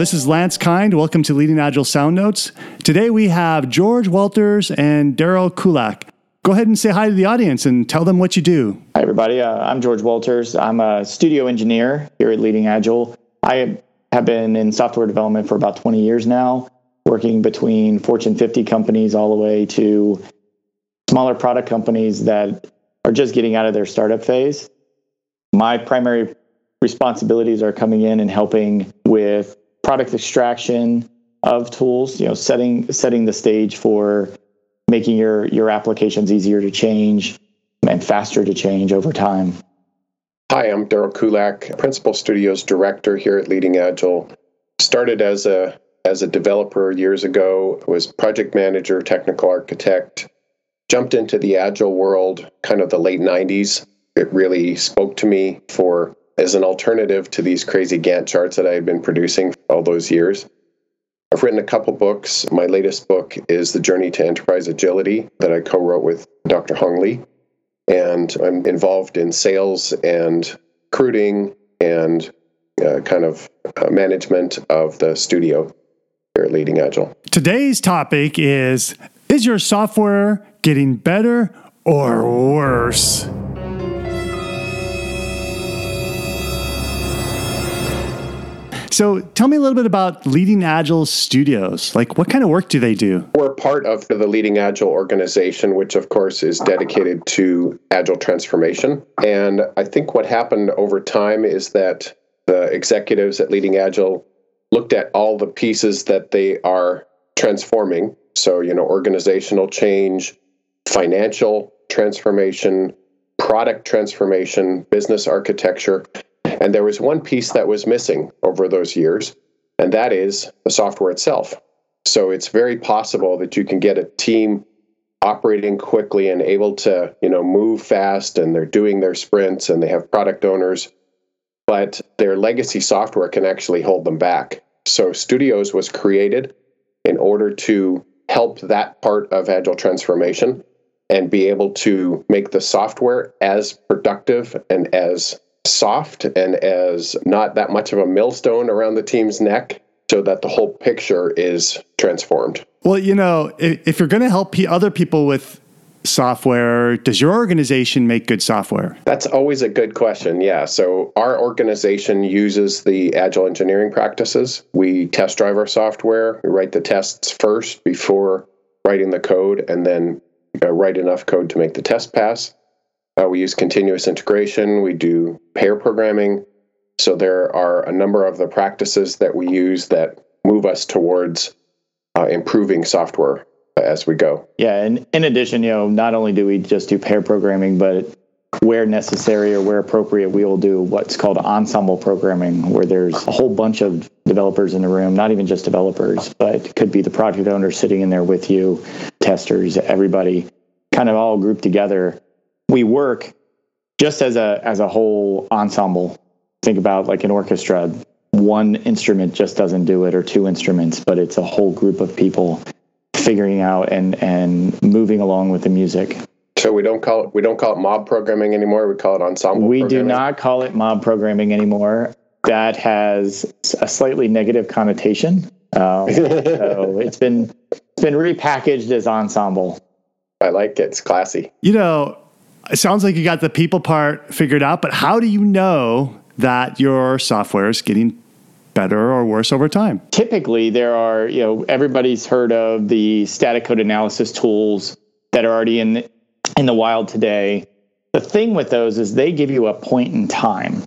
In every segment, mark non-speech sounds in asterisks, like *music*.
this is Lance Kind. Welcome to Leading Agile Sound Notes. Today we have George Walters and Daryl Kulak. Go ahead and say hi to the audience and tell them what you do. Hi, everybody. Uh, I'm George Walters. I'm a studio engineer here at Leading Agile. I have been in software development for about 20 years now, working between Fortune 50 companies all the way to smaller product companies that are just getting out of their startup phase. My primary responsibilities are coming in and helping with product extraction of tools, you know, setting setting the stage for making your your applications easier to change and faster to change over time. Hi, I'm Daryl Kulak, Principal Studios Director here at Leading Agile. Started as a as a developer years ago, was project manager, technical architect, jumped into the agile world kind of the late 90s. It really spoke to me for as an alternative to these crazy Gantt charts that I had been producing all those years. I've written a couple books. My latest book is The Journey to Enterprise Agility that I co wrote with Dr. Hong Li. And I'm involved in sales and recruiting and uh, kind of uh, management of the studio here at Leading Agile. Today's topic is Is your software getting better or worse? So tell me a little bit about Leading Agile Studios. Like, what kind of work do they do? We're part of the Leading Agile organization, which of course is dedicated to agile transformation. And I think what happened over time is that the executives at Leading Agile looked at all the pieces that they are transforming. So, you know, organizational change, financial transformation, product transformation, business architecture, and there was one piece that was missing over those years, and that is the software itself. So it's very possible that you can get a team operating quickly and able to, you know, move fast and they're doing their sprints and they have product owners, but their legacy software can actually hold them back. So Studios was created in order to help that part of agile transformation and be able to make the software as productive and as soft and as not that much of a millstone around the team's neck so that the whole picture is transformed. Well, you know, if, if you're going to help other people with software, does your organization make good software? That's always a good question. Yeah. So our organization uses the agile engineering practices. We test drive our software, we write the tests first before writing the code, and then uh, write enough code to make the test pass. Uh, we use continuous integration. We do pair programming. So there are a number of the practices that we use that move us towards uh, improving software as we go. Yeah, and in addition, you know, not only do we just do pair programming, but where necessary or where appropriate, we will do what's called ensemble programming, where there's a whole bunch of developers in the room, not even just developers, but could be the project owner sitting in there with you, testers, everybody kind of all grouped together we work just as a as a whole ensemble. Think about like an orchestra. One instrument just doesn't do it, or two instruments, but it's a whole group of people figuring out and and moving along with the music. So we don't call it we don't call it mob programming anymore. We call it ensemble. We do not call it mob programming anymore. That has a slightly negative connotation. Um, *laughs* so it's been it's been repackaged as ensemble. I like it. It's classy. You know, it sounds like you got the people part figured out, but how do you know that your software is getting better or worse over time? Typically, there are, you know, everybody's heard of the static code analysis tools that are already in the, in the wild today. The thing with those is they give you a point in time.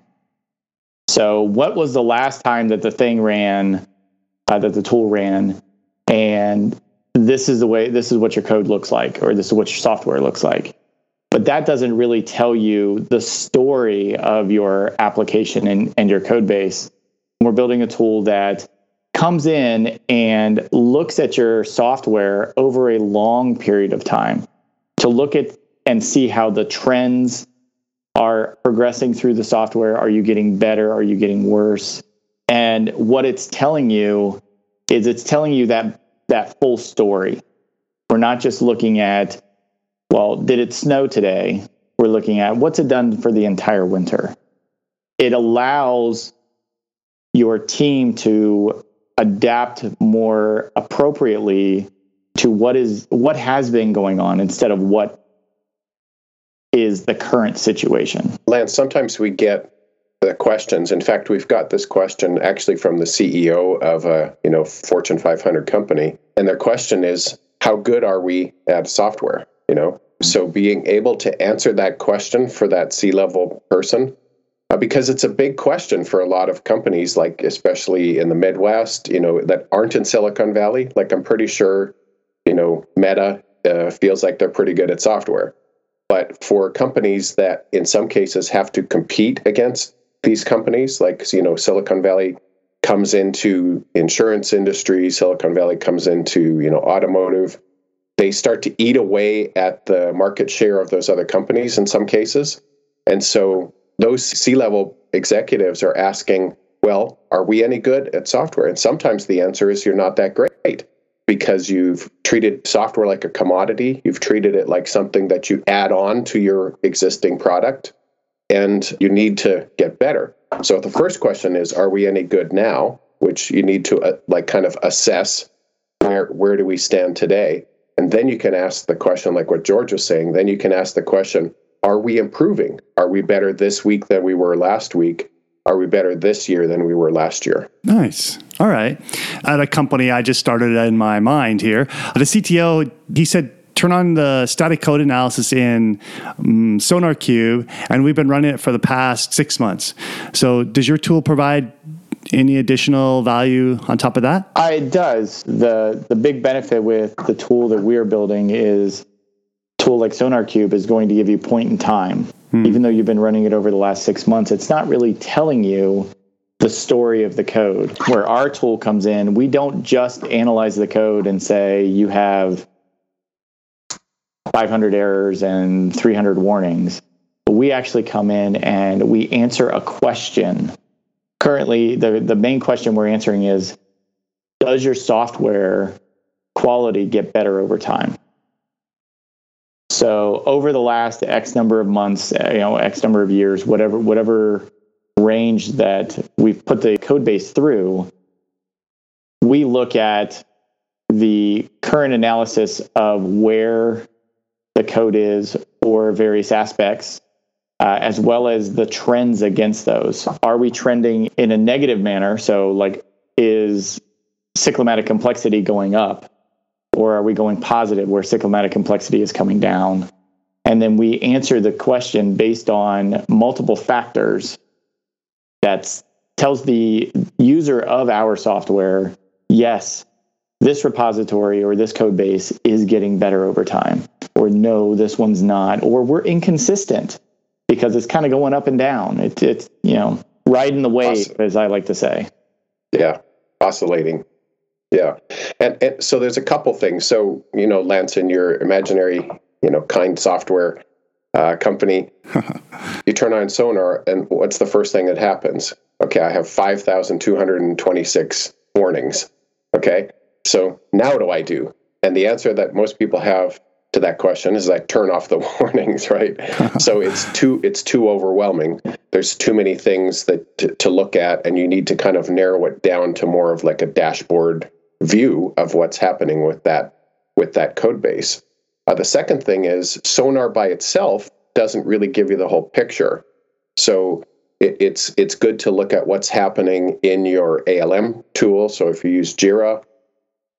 So, what was the last time that the thing ran, uh, that the tool ran, and this is the way, this is what your code looks like, or this is what your software looks like but that doesn't really tell you the story of your application and, and your code base. We're building a tool that comes in and looks at your software over a long period of time to look at and see how the trends are progressing through the software. Are you getting better? Are you getting worse? And what it's telling you is it's telling you that that full story. We're not just looking at well, did it snow today? We're looking at what's it done for the entire winter. It allows your team to adapt more appropriately to what is what has been going on instead of what is the current situation. Lance, sometimes we get the questions. In fact, we've got this question actually from the CEO of a you know Fortune 500 company, and their question is, "How good are we at software?" You know, so being able to answer that question for that C-level person, uh, because it's a big question for a lot of companies, like especially in the Midwest, you know, that aren't in Silicon Valley. Like I'm pretty sure, you know, Meta uh, feels like they're pretty good at software. But for companies that in some cases have to compete against these companies, like you know, Silicon Valley comes into insurance industry, Silicon Valley comes into you know automotive. They start to eat away at the market share of those other companies in some cases, and so those C-level executives are asking, "Well, are we any good at software?" And sometimes the answer is, "You're not that great." Because you've treated software like a commodity, you've treated it like something that you add on to your existing product and you need to get better. So the first question is are we any good now, which you need to uh, like kind of assess where where do we stand today? And then you can ask the question like what George was saying, then you can ask the question are we improving? Are we better this week than we were last week? Are we better this year than we were last year? Nice. All right. At a company I just started in my mind here, the CTO, he said turn on the static code analysis in um, SonarQube, and we've been running it for the past six months. So, does your tool provide any additional value on top of that? Uh, it does. the The big benefit with the tool that we're building is tool like SonarQube is going to give you point in time. Hmm. Even though you've been running it over the last six months, it's not really telling you the story of the code. Where our tool comes in, we don't just analyze the code and say you have 500 errors and 300 warnings. We actually come in and we answer a question. Currently, the, the main question we're answering is Does your software quality get better over time? So over the last X number of months, uh, you know, X number of years, whatever whatever range that we've put the code base through, we look at the current analysis of where the code is or various aspects, uh, as well as the trends against those. Are we trending in a negative manner? So, like, is cyclomatic complexity going up? Or are we going positive where cyclomatic complexity is coming down? And then we answer the question based on multiple factors that tells the user of our software, yes, this repository or this code base is getting better over time or no this one's not or we're inconsistent because it's kind of going up and down. It, it's you know riding the wave as i like to say. Yeah oscillating. Yeah. And, and so there's a couple things. So you know lance in your imaginary you know kind software uh, company *laughs* you turn on sonar and what's the first thing that happens? Okay i have 5226 warnings. Okay so now what do I do? And the answer that most people have to that question is I turn off the *laughs* warnings, right? so it's too it's too overwhelming. There's too many things that to, to, look at, and you need to kind of narrow it down to more of like a dashboard view of what's happening with that with that code base. Uh, the second thing is sonar by itself doesn't really give you the whole picture. So it, it's it's good to look at what's happening in your ALM tool. So if you use Jira,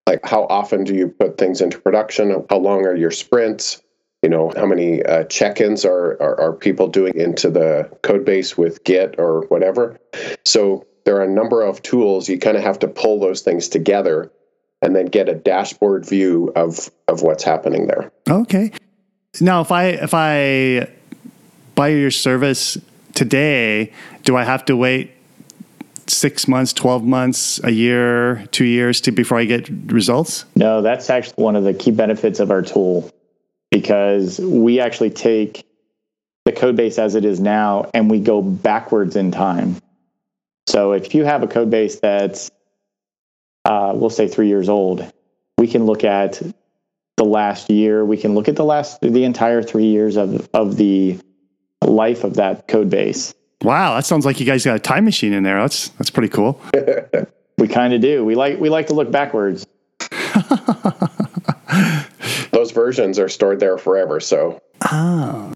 like how often do you put things into production? How long are your sprints? You know how many uh, check-ins are, are, are people doing into the code base with git or whatever? So there are a number of tools. You kind of have to pull those things together and then get a dashboard view of of what's happening there. Okay. Now if i if i buy your service today do i have to wait six months, 12 months, a year, two years to before I get results? No, that's actually one of the key benefits of our tool because we actually take the code base as it is now and we go backwards in time. So if you have a code base that's, uh, we'll say three years old, we can look at the last year. We can look at the last, the entire three years of, of the life of that code base Wow, that sounds like you guys got a time machine in there. That's that's pretty cool. *laughs* We kind of do. We like we like to look backwards. *laughs* Those versions are stored there forever. So. Oh.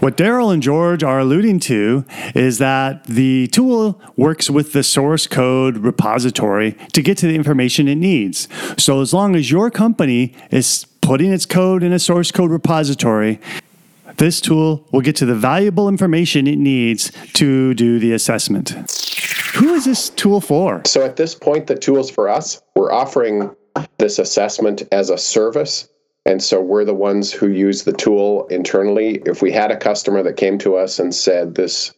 What Daryl and George are alluding to is that the tool works with the source code repository to get to the information it needs. So, as long as your company is putting its code in a source code repository, this tool will get to the valuable information it needs to do the assessment. Who is this tool for? So, at this point, the tool's for us. We're offering this assessment as a service and so we're the ones who use the tool internally. If we had a customer that came to us and said this,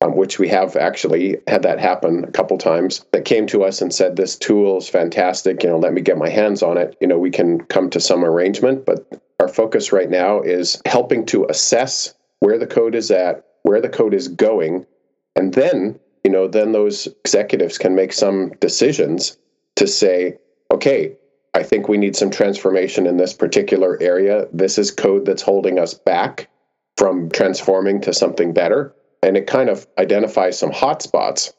um, which we have actually had that happen a couple times, that came to us and said, This tool is fantastic, you know, let me get my hands on it, you know, we can come to some arrangement. But our focus right now is helping to assess where the code is at, where the code is going, and then, you know, then those executives can make some decisions to say, okay, I think we need some transformation in this particular area. This is code that's holding us back from transforming to something better. And it kind of identifies some hotspots.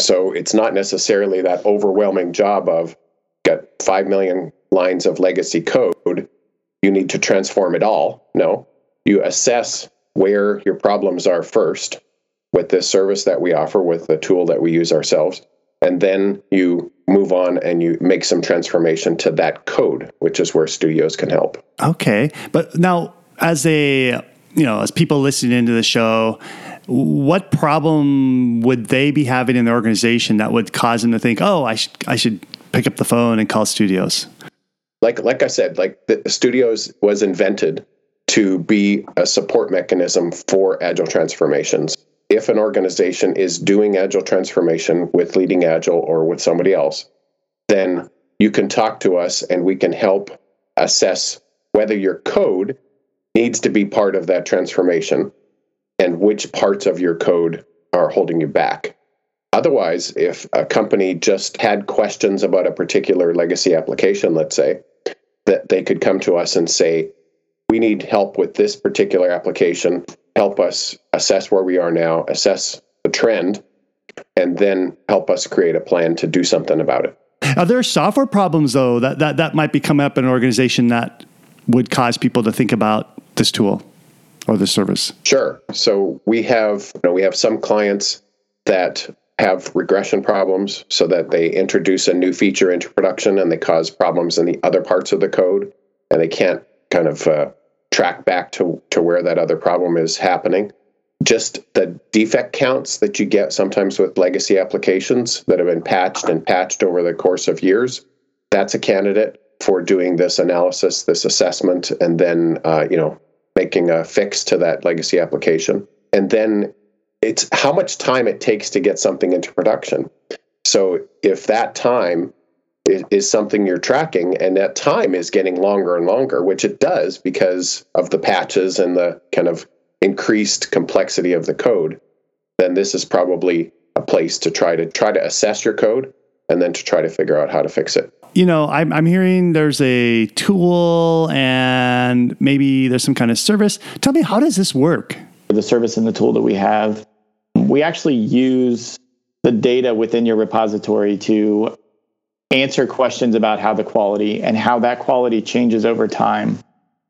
So it's not necessarily that overwhelming job of got 5 million lines of legacy code. You need to transform it all. No, you assess where your problems are first with this service that we offer, with the tool that we use ourselves. And then you move on and you make some transformation to that code, which is where studios can help. Okay. But now, as a, you know, as people listening into the show, what problem would they be having in the organization that would cause them to think, oh, I, should I should pick up the phone and call studios? Like, like I said, like the studios was invented to be a support mechanism for agile transformations. If an organization is doing agile transformation with leading agile or with somebody else then you can talk to us and we can help assess whether your code needs to be part of that transformation and which parts of your code are holding you back. Otherwise if a company just had questions about a particular legacy application let's say that they could come to us and say we need help with this particular application help us assess where we are now, assess the trend, and then help us create a plan to do something about it. Are there software problems though that, that, that might be coming up in an organization that would cause people to think about this tool or this service? Sure. So we have you know, we have some clients that have regression problems so that they introduce a new feature into production and they cause problems in the other parts of the code and they can't kind of uh, track back to, to where that other problem is happening. Just the defect counts that you get sometimes with legacy applications that have been patched and patched over the course of years, that's a candidate for doing this analysis, this assessment, and then uh, you know making a fix to that legacy application. And then it's how much time it takes to get something into production. So if that time is, is something you're tracking, and that time is getting longer and longer, which it does because of the patches and the kind of increased complexity of the code, then this is probably a place to try to try to assess your code and then to try to figure out how to fix it. You know, I'm, I'm hearing there's a tool and maybe there's some kind of service. Tell me, how does this work? The service and the tool that we have, we actually use the data within your repository to answer questions about how the quality and how that quality changes over time.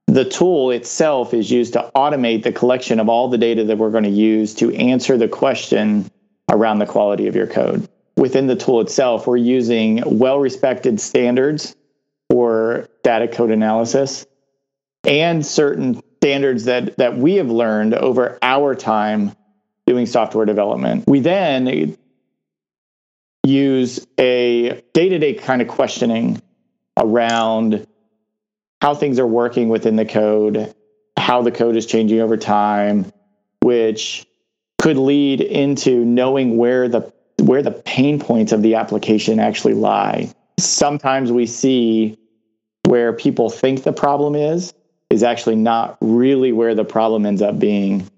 The tool itself is used to automate the collection of all the data that we're going to use to answer the question around the quality of your code. Within the tool itself, we're using well respected standards for data code analysis and certain standards that, that we have learned over our time doing software development. We then use a day to day kind of questioning around how things are working within the code, how the code is changing over time, which could lead into knowing where the where the pain points of the application actually lie. Sometimes we see where people think the problem is is actually not really where the problem ends up being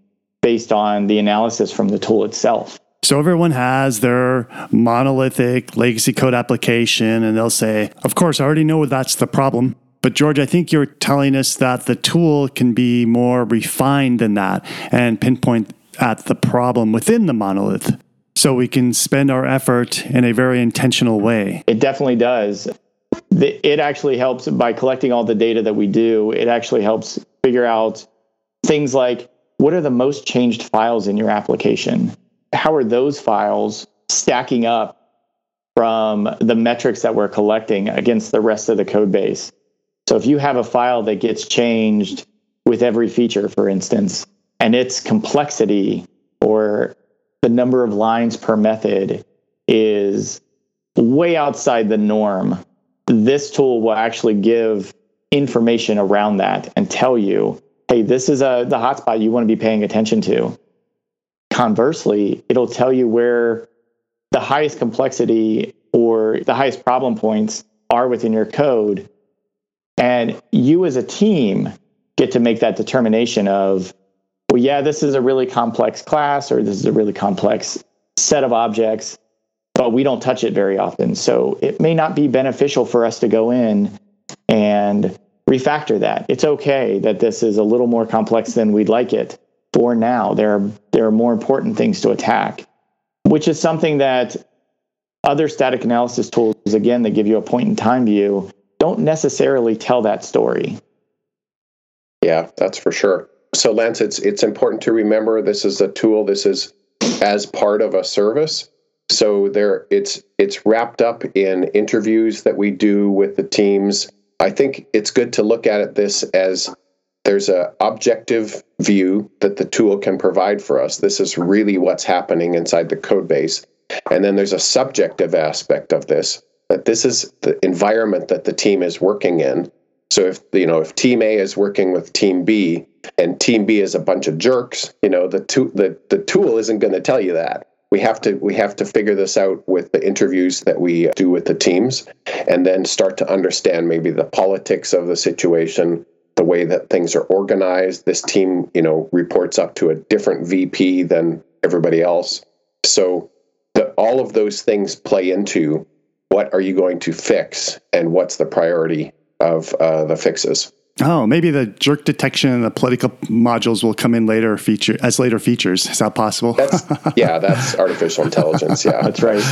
based on the analysis from the tool itself. So everyone has their monolithic legacy code application, and they'll say, Of course, I already know that's the problem. But George, I think you're telling us that the tool can be more refined than that and pinpoint at the problem within the monolith. So we can spend our effort in a very intentional way. It definitely does. It actually helps by collecting all the data that we do. It actually helps figure out things like what are the most changed files in your application? How are those files stacking up from the metrics that we're collecting against the rest of the code base? So if you have a file that gets changed with every feature, for instance, and its complexity or the number of lines per method is way outside the norm, this tool will actually give information around that and tell you, hey, this is a, the hotspot you want to be paying attention to. Conversely, it'll tell you where the highest complexity or the highest problem points are within your code. And you as a team get to make that determination of, well, yeah, this is a really complex class or this is a really complex set of objects, but we don't touch it very often. So it may not be beneficial for us to go in and refactor that. It's okay that this is a little more complex than we'd like it for now. There are, there are more important things to attack, which is something that other static analysis tools, again, that give you a point in time view, don't necessarily tell that story. Yeah, that's for sure. So, Lance, it's it's important to remember this is a tool. This is as part of a service. So there, it's it's wrapped up in interviews that we do with the teams. I think it's good to look at it this as there's a objective view that the tool can provide for us. This is really what's happening inside the code base. And then there's a subjective aspect of this that this is the environment that the team is working in. So if you know if team A is working with team B and team B is a bunch of jerks, you know the to, the the tool isn't going to tell you that. We have to we have to figure this out with the interviews that we do with the teams and then start to understand maybe the politics of the situation, the way that things are organized. This team, you know, reports up to a different VP than everybody else. So the, all of those things play into what are you going to fix and what's the priority of uh, the fixes. Oh, maybe the jerk detection and the political modules will come in later feature as later features. Is that possible? That's, *laughs* yeah, that's artificial intelligence. Yeah, that's right.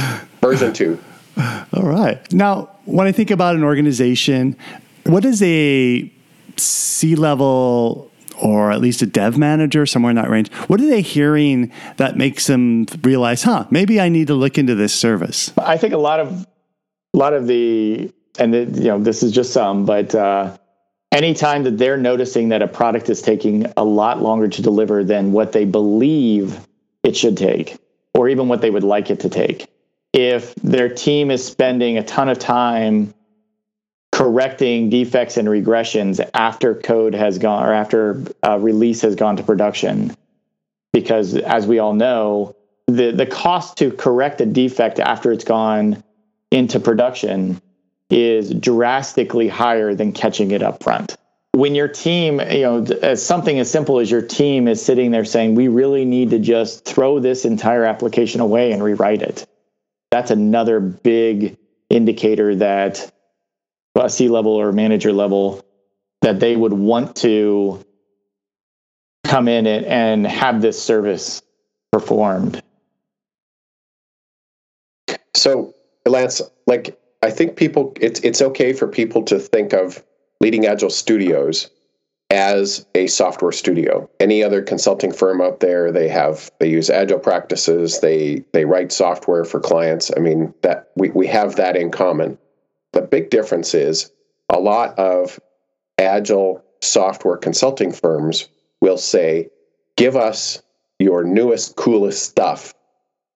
Version two. All right. Now, when I think about an organization, what is a C level or at least a dev manager somewhere in that range, what are they hearing that makes them realize, huh, maybe I need to look into this service? I think a lot of a lot of the and the, you know this is just some, but uh, anytime that they're noticing that a product is taking a lot longer to deliver than what they believe it should take, or even what they would like it to take, if their team is spending a ton of time correcting defects and regressions after code has gone or after uh, release has gone to production because as we all know the the cost to correct a defect after it's gone into production is drastically higher than catching it up front when your team you know as something as simple as your team is sitting there saying we really need to just throw this entire application away and rewrite it that's another big indicator that a C level or manager level that they would want to come in and, and have this service performed. So, Lance, like I think people, it's it's okay for people to think of Leading Agile Studios as a software studio. Any other consulting firm out there, they have they use agile practices, they they write software for clients. I mean, that we, we have that in common. The big difference is a lot of agile software consulting firms will say, give us your newest, coolest stuff,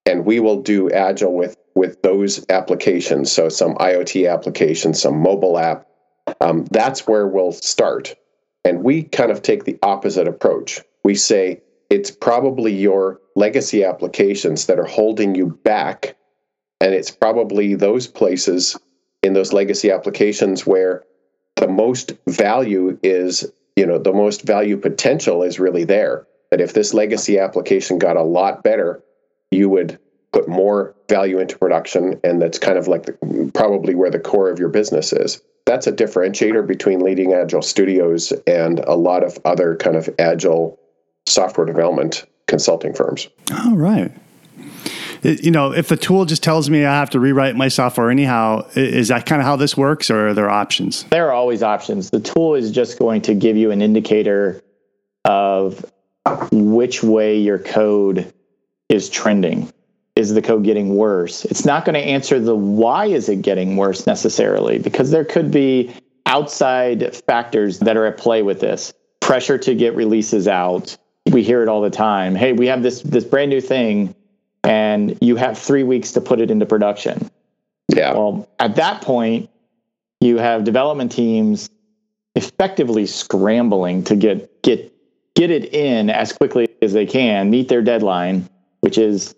and we will do agile with, with those applications. So, some IoT applications, some mobile app. Um, that's where we'll start. And we kind of take the opposite approach. We say, it's probably your legacy applications that are holding you back. And it's probably those places in those legacy applications where the most value is, you know, the most value potential is really there. That if this legacy application got a lot better, you would put more value into production. And that's kind of like the, probably where the core of your business is. That's a differentiator between leading agile studios and a lot of other kind of agile software development consulting firms. All right. you know, if the tool just tells me I have to rewrite my software anyhow, is that kind of how this works, or are there options? There are always options. The tool is just going to give you an indicator of which way your code is trending. Is the code getting worse? It's not going to answer the why is it getting worse necessarily, because there could be outside factors that are at play with this. Pressure to get releases out. We hear it all the time. Hey, we have this this brand new thing and you have 3 weeks to put it into production. Yeah. Well, at that point, you have development teams effectively scrambling to get get get it in as quickly as they can, meet their deadline, which is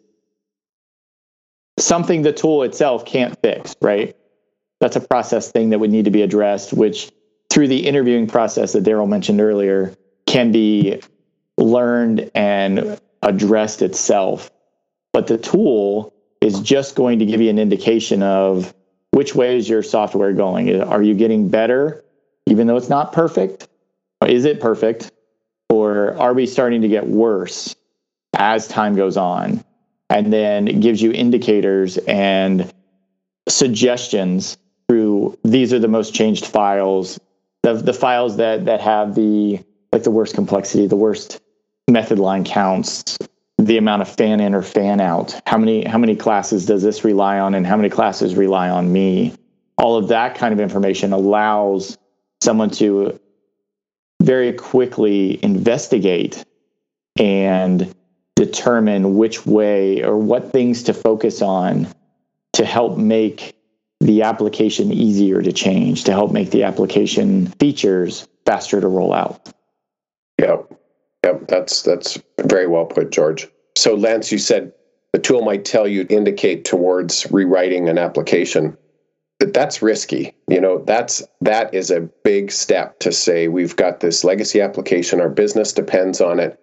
something the tool itself can't fix, right? That's a process thing that would need to be addressed, which through the interviewing process that Daryl mentioned earlier can be learned and addressed itself. But the tool is just going to give you an indication of which way is your software going. Are you getting better, even though it's not perfect? Is it perfect? Or are we starting to get worse as time goes on? And then it gives you indicators and suggestions through these are the most changed files, the, the files that, that have the like the worst complexity, the worst method line counts, the amount of fan in or fan out. How many how many classes does this rely on and how many classes rely on me? All of that kind of information allows someone to very quickly investigate and determine which way or what things to focus on to help make the application easier to change, to help make the application features faster to roll out. Yep. Yep. That's that's very well put, George. So Lance, you said the tool might tell you indicate towards rewriting an application But that's risky you know that's that is a big step to say we've got this legacy application our business depends on it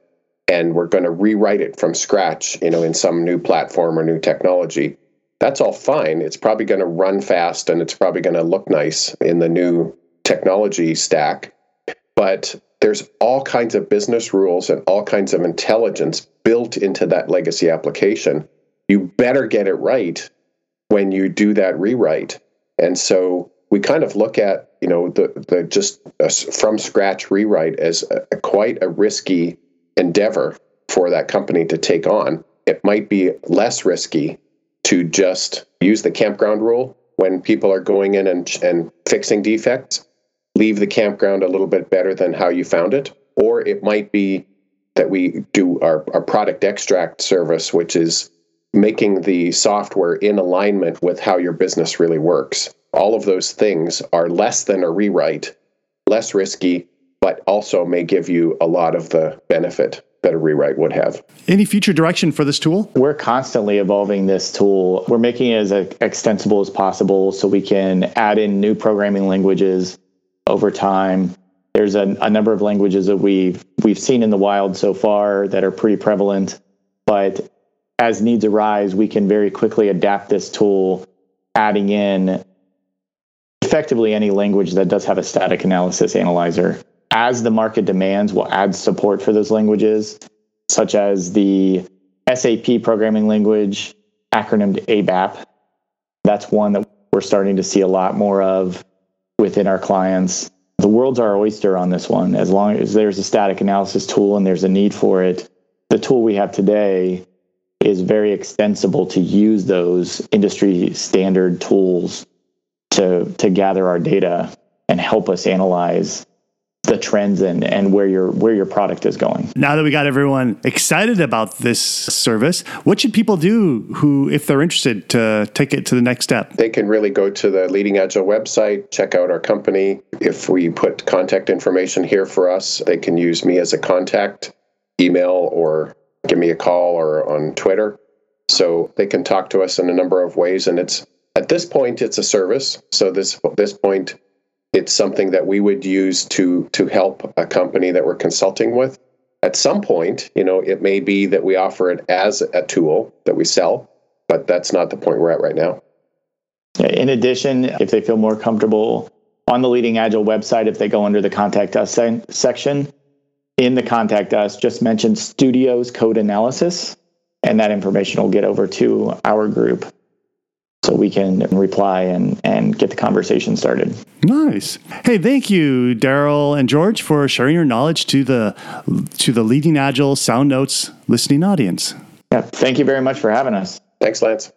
and we're going to rewrite it from scratch you know in some new platform or new technology that's all fine. It's probably going to run fast and it's probably going to look nice in the new technology stack. But there's all kinds of business rules and all kinds of intelligence built into that legacy application. You better get it right when you do that rewrite. And so we kind of look at you know the the just uh, from scratch rewrite as a, a quite a risky endeavor for that company to take on. It might be less risky to just use the campground rule when people are going in and, and fixing defects. Leave the campground a little bit better than how you found it. Or it might be that we do our, our product extract service, which is making the software in alignment with how your business really works. All of those things are less than a rewrite, less risky, but also may give you a lot of the benefit that a rewrite would have. Any future direction for this tool? We're constantly evolving this tool. We're making it as extensible as possible so we can add in new programming languages over time. There's a, a number of languages that we've we've seen in the wild so far that are pretty prevalent, but as needs arise, we can very quickly adapt this tool, adding in effectively any language that does have a static analysis analyzer. As the market demands, we'll add support for those languages, such as the SAP programming language, acronymed ABAP. That's one that we're starting to see a lot more of within our clients. The world's our oyster on this one. As long as there's a static analysis tool and there's a need for it, the tool we have today is very extensible to use those industry standard tools to to gather our data and help us analyze the trends and, and where your where your product is going. Now that we got everyone excited about this service, what should people do who if they're interested to take it to the next step? They can really go to the Leading Agile website, check out our company. If we put contact information here for us, they can use me as a contact, email or give me a call or on Twitter. So they can talk to us in a number of ways. And it's at this point, it's a service. So this this point, it's something that we would use to to help a company that we're consulting with. At some point, you know, it may be that we offer it as a tool that we sell, but that's not the point we're at right now. In addition, if they feel more comfortable on the Leading Agile website, if they go under the Contact Us section, in the contact us just mention studios code analysis and that information will get over to our group so we can reply and, and get the conversation started. Nice. Hey, thank you, Daryl and George, for sharing your knowledge to the to the Leading Agile Sound Notes listening audience. Yeah, thank you very much for having us. Thanks, Lance.